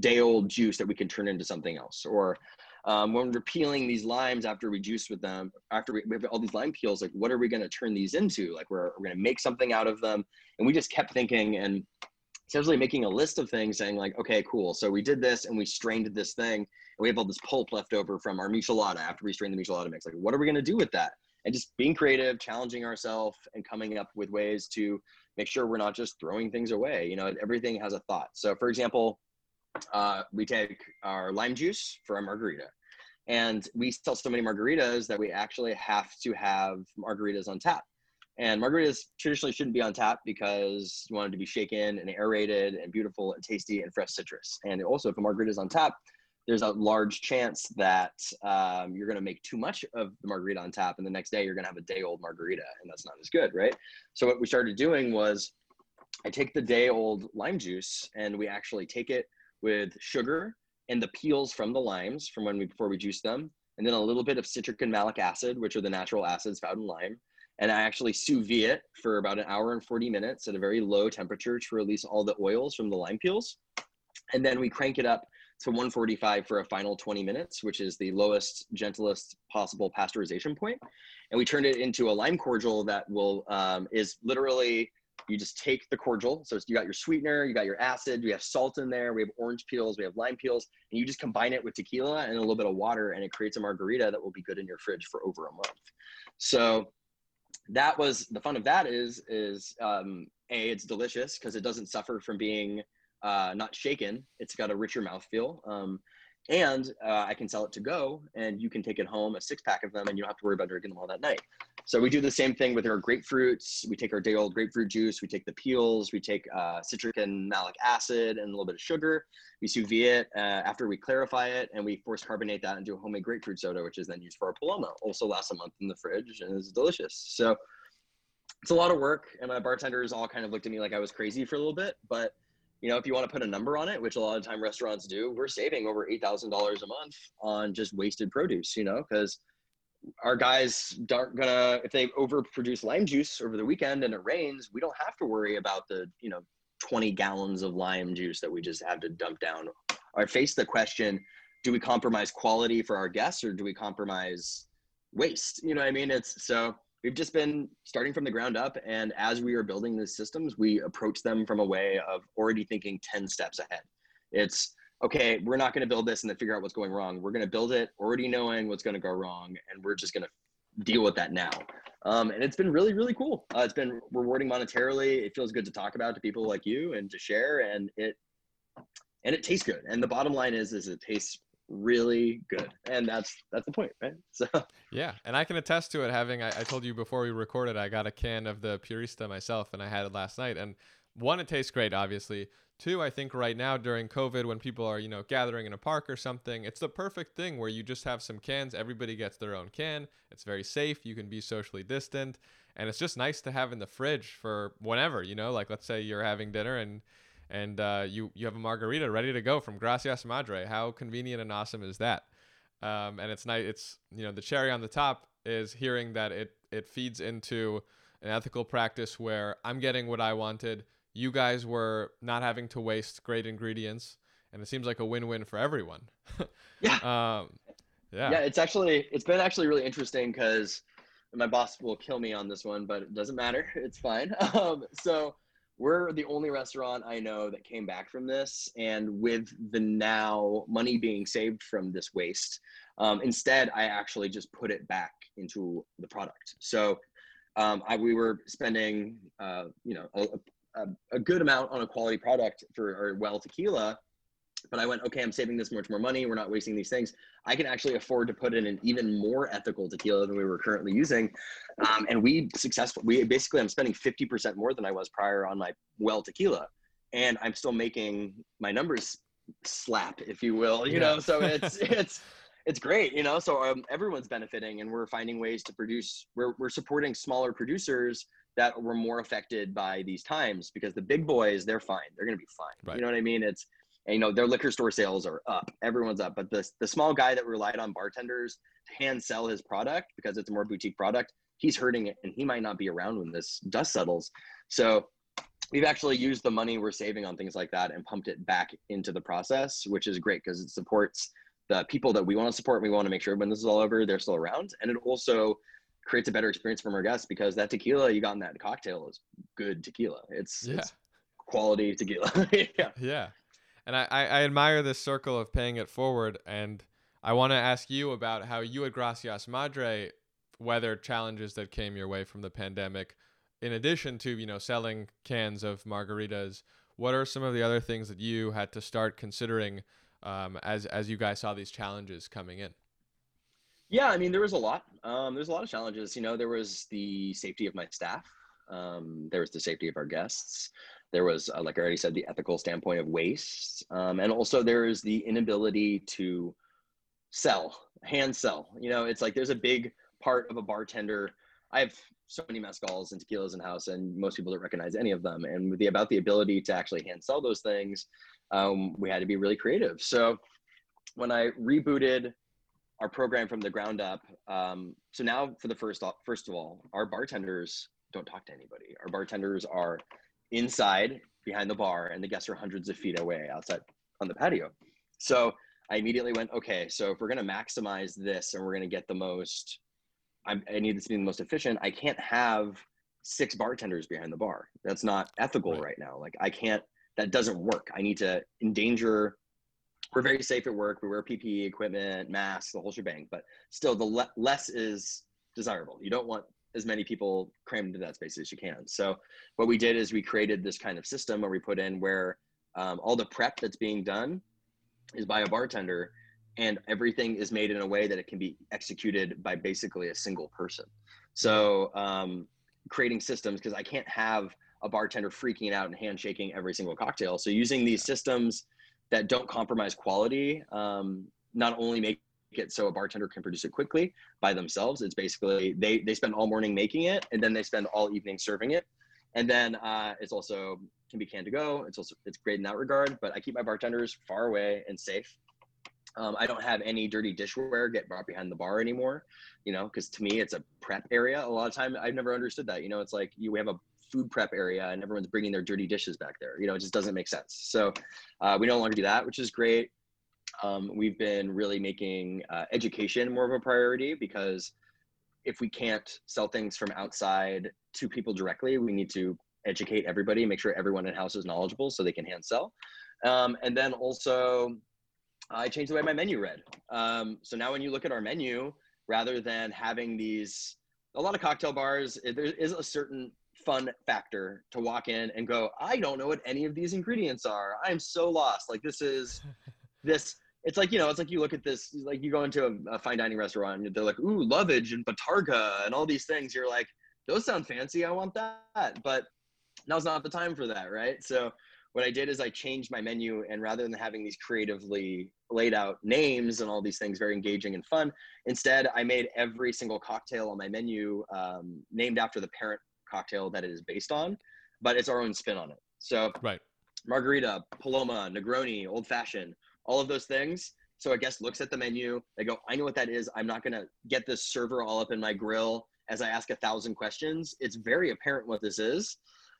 day old juice that we can turn into something else. Or um, when we're peeling these limes after we juice with them, after we, have all these lime peels, like what are we going to turn these into? Like we're, we're going to make something out of them. And we just kept thinking and essentially making a list of things saying like, okay, cool. So we did this and we strained this thing and we have all this pulp left over from our michelada after we strained the michelada mix. Like, what are we going to do with that? and just being creative, challenging ourselves, and coming up with ways to make sure we're not just throwing things away. You know, everything has a thought. So, for example, uh, we take our lime juice for a margarita, and we sell so many margaritas that we actually have to have margaritas on tap. And margaritas traditionally shouldn't be on tap because you want them to be shaken and aerated and beautiful and tasty and fresh citrus. And also, if a margarita is on tap, there's a large chance that um, you're going to make too much of the margarita on tap and the next day you're going to have a day old margarita and that's not as good right so what we started doing was i take the day old lime juice and we actually take it with sugar and the peels from the limes from when we before we juice them and then a little bit of citric and malic acid which are the natural acids found in lime and i actually sous vide it for about an hour and 40 minutes at a very low temperature to release all the oils from the lime peels and then we crank it up to 145 for a final 20 minutes, which is the lowest, gentlest possible pasteurization point. And we turned it into a lime cordial that will um, is literally you just take the cordial. So you got your sweetener, you got your acid, we have salt in there, we have orange peels, we have lime peels, and you just combine it with tequila and a little bit of water, and it creates a margarita that will be good in your fridge for over a month. So that was the fun of that is is um, a it's delicious because it doesn't suffer from being uh, not shaken. It's got a richer mouthfeel. Um, and uh, I can sell it to go, and you can take it home, a six pack of them, and you don't have to worry about drinking them all that night. So we do the same thing with our grapefruits. We take our day old grapefruit juice, we take the peels, we take uh, citric and malic acid and a little bit of sugar. We sous vide it uh, after we clarify it, and we force carbonate that into a homemade grapefruit soda, which is then used for our Paloma. Also lasts a month in the fridge and is delicious. So it's a lot of work, and my bartenders all kind of looked at me like I was crazy for a little bit. But you know, if you want to put a number on it, which a lot of time restaurants do, we're saving over eight thousand dollars a month on just wasted produce. You know, because our guys aren't gonna if they overproduce lime juice over the weekend and it rains, we don't have to worry about the you know 20 gallons of lime juice that we just have to dump down. Or face the question: Do we compromise quality for our guests, or do we compromise waste? You know what I mean? It's so we've just been starting from the ground up, and as we are building these systems, we approach them from a way of already thinking 10 steps ahead. It's okay, we're not going to build this and then figure out what's going wrong. We're going to build it already knowing what's going to go wrong, and we're just going to deal with that now. Um, and it's been really, really cool. Uh, it's been rewarding monetarily. It feels good to talk about to people like you and to share, and it and it tastes good. And the bottom line is, is it tastes really good, and that's that's the point, right? So yeah, and I can attest to it. Having I, I told you before we recorded, I got a can of the Purista myself, and I had it last night, and one, it tastes great, obviously. Two, I think right now during COVID, when people are, you know, gathering in a park or something, it's the perfect thing where you just have some cans. Everybody gets their own can. It's very safe. You can be socially distant. And it's just nice to have in the fridge for whenever, you know, like let's say you're having dinner and and uh, you you have a margarita ready to go from Gracias Madre. How convenient and awesome is that? Um, and it's nice. It's you know the cherry on the top is hearing that it it feeds into an ethical practice where I'm getting what I wanted you guys were not having to waste great ingredients and it seems like a win-win for everyone. Yeah. Um, yeah. Yeah it's actually it's been actually really interesting because my boss will kill me on this one but it doesn't matter. It's fine. Um, so we're the only restaurant i know that came back from this and with the now money being saved from this waste um, instead i actually just put it back into the product. So um, I, we were spending, uh, you know, a, a, a good amount on a quality product for our well tequila but I went, okay, I'm saving this much more money. We're not wasting these things. I can actually afford to put in an even more ethical tequila than we were currently using. Um, and we successful. We basically, I'm spending 50% more than I was prior on my well tequila, and I'm still making my numbers slap, if you will. You yeah. know, so it's it's it's great. You know, so um, everyone's benefiting, and we're finding ways to produce. We're we're supporting smaller producers that were more affected by these times because the big boys they're fine. They're going to be fine. Right. you know what i mean? It's and, you know their liquor store sales are up. Everyone's up. But the, the small guy that relied on bartenders to hand sell his product because it's a more boutique product he's hurting it and he might not be around when this dust settles. So we've actually used the money we're saving on things like that and pumped it back into the process which is great because it supports the people that we want to support. We want to make sure when this is all over they're still around. And it also creates a better experience from our guests because that tequila you got in that cocktail is good tequila. It's, yeah. it's quality tequila. yeah. Yeah. And I, I admire this circle of paying it forward. And I want to ask you about how you at Gracias Madre weathered challenges that came your way from the pandemic. In addition to, you know, selling cans of margaritas, what are some of the other things that you had to start considering um, as, as you guys saw these challenges coming in? Yeah, I mean, there was a lot. Um, there's a lot of challenges. You know, there was the safety of my staff. Um, there was the safety of our guests. There was, uh, like I already said, the ethical standpoint of waste, um, and also there is the inability to sell, hand sell. You know, it's like there's a big part of a bartender. I have so many mezcals and tequilas in house, and most people don't recognize any of them. And the about the ability to actually hand sell those things, um, we had to be really creative. So when I rebooted our program from the ground up. Um, so now, for the first first of all, our bartenders don't talk to anybody. Our bartenders are inside behind the bar, and the guests are hundreds of feet away outside on the patio. So I immediately went, okay, so if we're going to maximize this and we're going to get the most, I, I need this to be the most efficient. I can't have six bartenders behind the bar. That's not ethical right. right now. Like I can't. That doesn't work. I need to endanger we're very safe at work. We wear PPE equipment, masks, the whole shebang. But still, the le- less is desirable. You don't want as many people crammed into that space as you can. So what we did is we created this kind of system where we put in where um, all the prep that's being done is by a bartender, and everything is made in a way that it can be executed by basically a single person. So um, creating systems because I can't have a bartender freaking out and handshaking every single cocktail. So using these systems that don't compromise quality, um, not only make it so a bartender can produce it quickly by themselves. It's basically they they spend all morning making it and then they spend all evening serving it. And then uh, it's also can be canned to go. It's also it's great in that regard. But I keep my bartenders far away and safe. Um, I don't have any dirty dishware get brought behind the bar anymore, you know, because to me it's a prep area. A lot of time I've never understood that. You know, it's like you we have a food prep area and everyone's bringing their dirty dishes back there. You know, it just doesn't make sense. So uh, we no longer do that, which is great. Um, we've been really making uh, education more of a priority because if we can't sell things from outside to people directly, we need to educate everybody, make sure everyone in house is knowledgeable so they can hand sell. Um, and then also, I changed the way my menu read. Um, so now when you look at our menu, rather than having these, a lot of cocktail bars, there is a certain fun factor to walk in and go, I don't know what any of these ingredients are. I'm so lost. Like this is this it's like you know it's like you look at this like you go into a, a fine dining restaurant and they're like ooh lovage and bottarga and all these things you're like those sound fancy i want that but now's not the time for that right so what i did is i changed my menu and rather than having these creatively laid out names and all these things very engaging and fun instead i made every single cocktail on my menu um, named after the parent cocktail that it is based on but it's our own spin on it so right margarita paloma negroni old fashioned all of those things. So a guest looks at the menu, they go, I know what that is. I'm not going to get this server all up in my grill as I ask a thousand questions. It's very apparent what this is.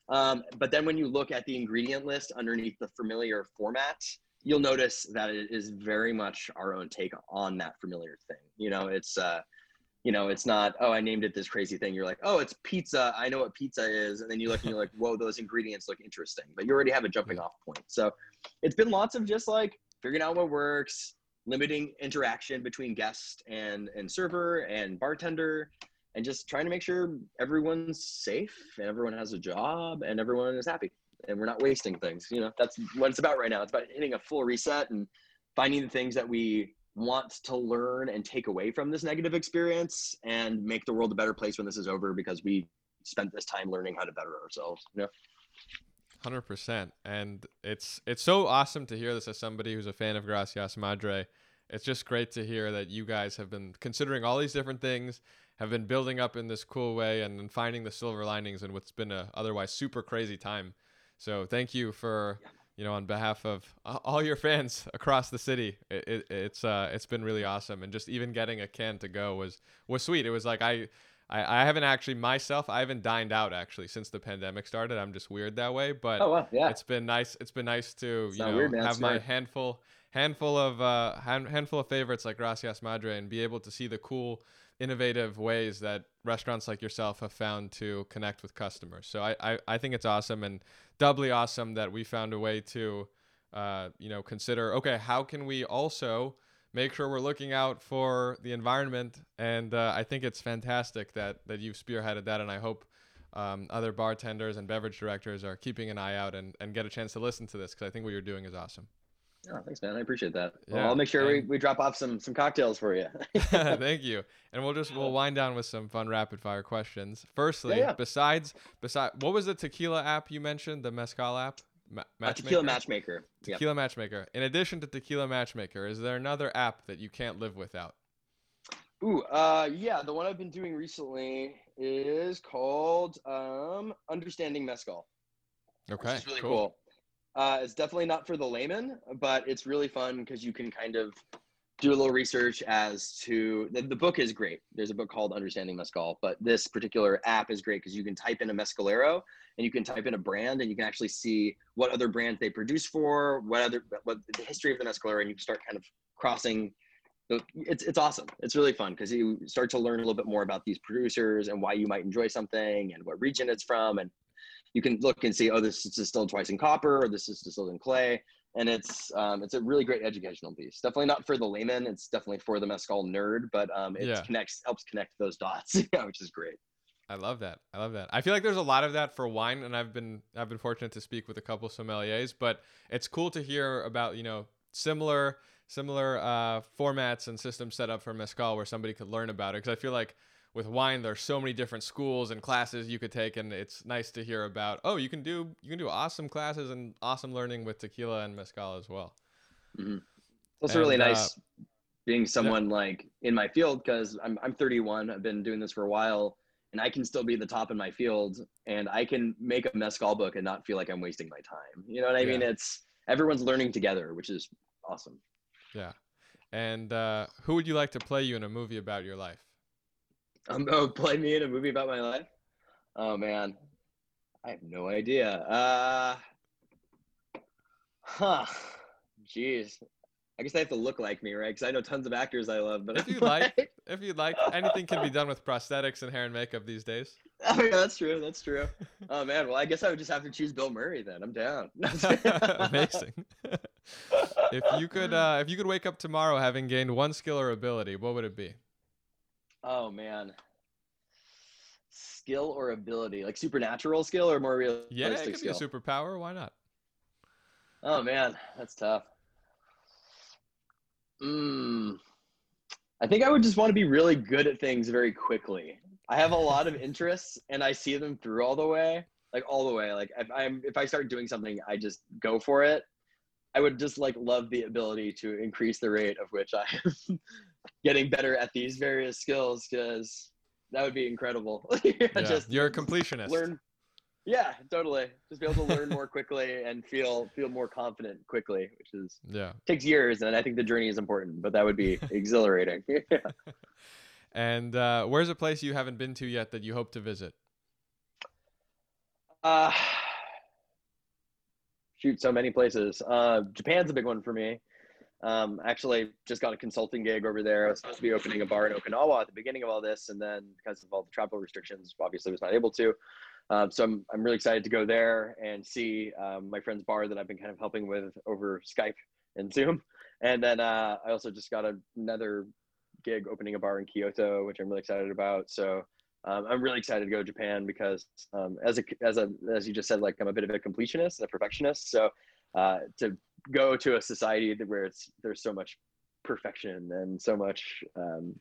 Um, but then when you look at the ingredient list underneath the familiar format, you'll notice that it is very much our own take on that familiar thing. You know, it's, uh, you know, it's not, oh, I named it this crazy thing. You're like, oh, it's pizza. I know what pizza is. And then you look and you're like, whoa, those ingredients look interesting. But you already have a jumping off point. So it's been lots of just like figuring out what works, limiting interaction between guest and and server and bartender, and just trying to make sure everyone's safe and everyone has a job and everyone is happy and we're not wasting things. You know, that's what it's about right now. It's about hitting a full reset and finding the things that we want to learn and take away from this negative experience and make the world a better place when this is over because we spent this time learning how to better ourselves. You know? Hundred percent, and it's it's so awesome to hear this as somebody who's a fan of Gracias Madre. It's just great to hear that you guys have been considering all these different things, have been building up in this cool way, and, finding the silver linings in what's been a otherwise super crazy time. So thank you for you know on behalf of all your fans across the city. It, it, it's uh it's been really awesome, and just even getting a can to go was was sweet. It was like I I, I haven't actually myself. I haven't dined out actually since the pandemic started. I'm just weird that way, but oh, well, yeah. it's been nice. It's been nice to it's you know weird, have my handful handful of uh, hand, handful of favorites like Gracias Madre and be able to see the cool, innovative ways that restaurants like yourself have found to connect with customers. So I I, I think it's awesome and doubly awesome that we found a way to uh, you know consider okay how can we also make sure we're looking out for the environment. And uh, I think it's fantastic that that you've spearheaded that, and I hope um, other bartenders and beverage directors are keeping an eye out and, and get a chance to listen to this because I think what you're doing is awesome. Oh, thanks, man. I appreciate that. Yeah, well, I'll make sure and, we, we drop off some some cocktails for you. Thank you. And we'll just we'll wind down with some fun rapid fire questions. Firstly, yeah, yeah. besides besides what was the tequila app you mentioned? The mezcal app? Ma- matchmaker? tequila Matchmaker. Tequila yep. Matchmaker. In addition to Tequila Matchmaker, is there another app that you can't live without? Ooh, uh, yeah, the one I've been doing recently is called um, Understanding Mezcal. Okay, it's really cool. cool. Uh, it's definitely not for the layman, but it's really fun because you can kind of do a little research as to the, the book is great. There's a book called Understanding Mezcal, but this particular app is great because you can type in a mezcalero and you can type in a brand and you can actually see what other brands they produce for, what other what the history of the mezcalero, and you start kind of crossing. It's it's awesome. It's really fun because you start to learn a little bit more about these producers and why you might enjoy something and what region it's from, and you can look and see, oh, this is distilled twice in copper, or this is distilled in clay and it's um, it's a really great educational piece. Definitely not for the layman. It's definitely for the mezcal nerd, but um, it yeah. connects helps connect those dots, yeah, which is great. I love that. I love that. I feel like there's a lot of that for wine, and I've been I've been fortunate to speak with a couple sommeliers, but it's cool to hear about you know similar similar uh, formats and systems set up for mezcal where somebody could learn about it because I feel like with wine there's so many different schools and classes you could take and it's nice to hear about oh you can do you can do awesome classes and awesome learning with tequila and mezcal as well. Mm-hmm. it's really And, uh, nice being someone like in my field because I'm, I'm 31 i've been doing this for a while and i can still be the top in my field and i can make a mezcal book and not feel like i'm wasting my time. You know what i mean? It's everyone's learning together which is awesome. Yeah. And uh, who would you like to play you in a movie about your life um, oh play me in a movie about my life? Oh man. I have no idea. Uh huh. Jeez. I guess they have to look like me right? Because i know tons of actors i love but if you like if you'd like anything can be done with prosthetics and hair and makeup these days. Oh yeah, that's true. That's true. Oh man, well I guess I would just have to choose Bill Murray then. I'm down. amazing. If you could uh, if you could wake up tomorrow having gained one skill or ability what would it be Oh man. Skill or ability, like supernatural skill or more realistic yeah it could skill? be a superpower why not oh man, that's tough. Mm. I think I would just want to be really good at things very quickly. I have a lot of interests and I see them through all the way, like all the way. Like if I'm if I start doing something, I just go for it. I would just like love the ability to increase the rate of which I am getting better at these various skills because that would be incredible. yeah, just you're a completionist. learn yeah totally. Just be able to learn more quickly and feel feel more confident quickly which is yeah. takes years and i think the journey is important but that would be exhilarating. Yeah. and uh, where's a place you haven't been to yet that you hope to visit? Uh shoot so many places. Uh japan's a big one for me um actually just got a consulting gig over there i was supposed to be opening a bar in okinawa at the beginning of all this and then because of all the travel restrictions obviously was not able to um, so I'm, I'm really excited to go there and see um, my friend's bar that I've been kind of helping with over Skype and Zoom. And then uh, I also just got another gig opening a bar in Kyoto, which I'm really excited about. So um, I'm really excited to go to Japan because um, as a as a as you just said, like I'm a bit of a completionist and a perfectionist. So uh, to go to a society that- where it's there's so much perfection and so much um,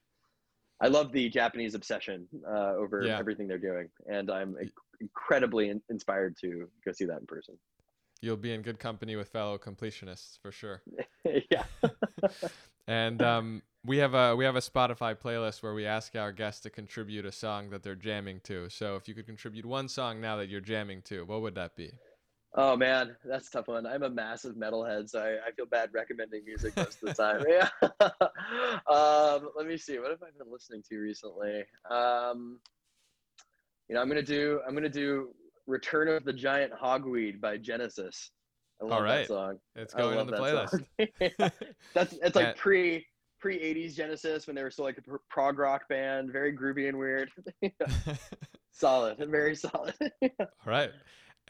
I love the Japanese obsession uh, over Yeah. everything they're doing, and I'm inc- incredibly in- inspired to go see that in person. you'll be in good company with fellow completionists for sure yeah. and um, we have a we have a Spotify playlist where we ask our guests to contribute a song that they're jamming to. So if you could contribute one song now that you're jamming to, what would that be? Oh man, that's a tough one. I'm a massive metalhead, so I, I feel bad recommending music most of the time. yeah. um, let me see. What have I been listening to recently? Um, you know, I'm gonna do I'm gonna do "Return of the Giant Hogweed" by Genesis. I love All right. that song. It's going on the playlist. That's it's like Yeah. pre pre '80s Genesis when they were still like a prog rock band, very groovy and weird. solid, very solid. All right.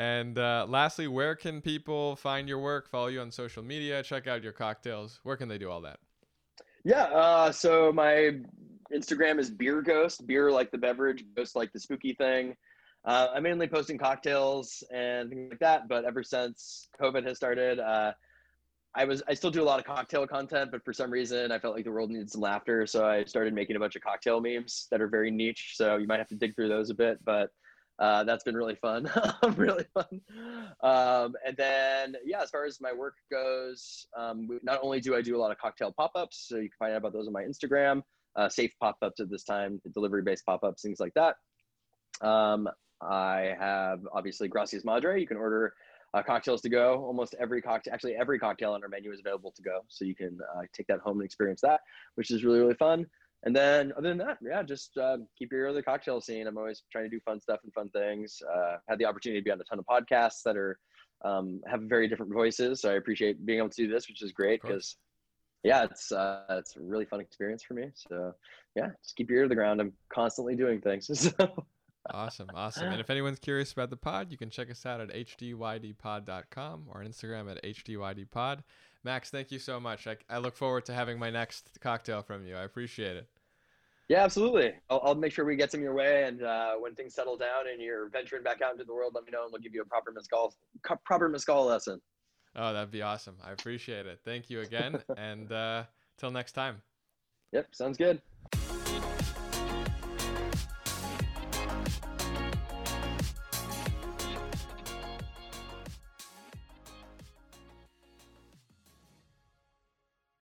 And uh, lastly, where can people find your work, follow you on social media, check out your cocktails? Where can they do all that? yeah. Uh, so my Instagram is Beer Ghost. Beer like the beverage, ghost like the spooky thing. Uh, I'm mainly posting cocktails and things like that. But ever since COVID has started, uh, I was I still do a lot of cocktail content, but for some reason I felt like the world needed some laughter, so I started making a bunch of cocktail memes that are very niche. So you might have to dig through those a bit, but uh, that's been really fun, really fun. Um, and then yeah, as far as my work goes, um, not only do I do a lot of cocktail pop-ups, so you can find out about those on my Instagram, uh, safe pop-ups at this time, delivery-based pop-ups, things like that. Um, I have obviously Gracias Madre. You can order uh, cocktails to go. Almost every cocktail, actually every cocktail on our menu is available to go, so you can uh, take that home and experience that, which is really really fun. And then other than that, yeah, just uh, keep your ear to the cocktail scene. I'm always trying to do fun stuff and fun things. Uh, had the opportunity to be on a ton of podcasts that are um, have very different voices, so I appreciate being able to do this, which is great because yeah, it's uh, it's a really fun experience for me. So yeah, just keep your ear to the ground. I'm constantly doing things. So. Awesome, awesome. And if anyone's curious about the pod, you can check us out at hdydpod.com or on Instagram at hdydpod. Max, thank you so much. I, I look forward to having my next cocktail from you. I appreciate it. Yeah, absolutely. I'll, I'll make sure we get some your way, and uh, when things settle down and you're venturing back out into the world, let me know, and we'll give you a proper mezcal, proper mezcal lesson. Oh, that'd be awesome. I appreciate it. Thank you again. and uh, till next time. Yep, sounds good.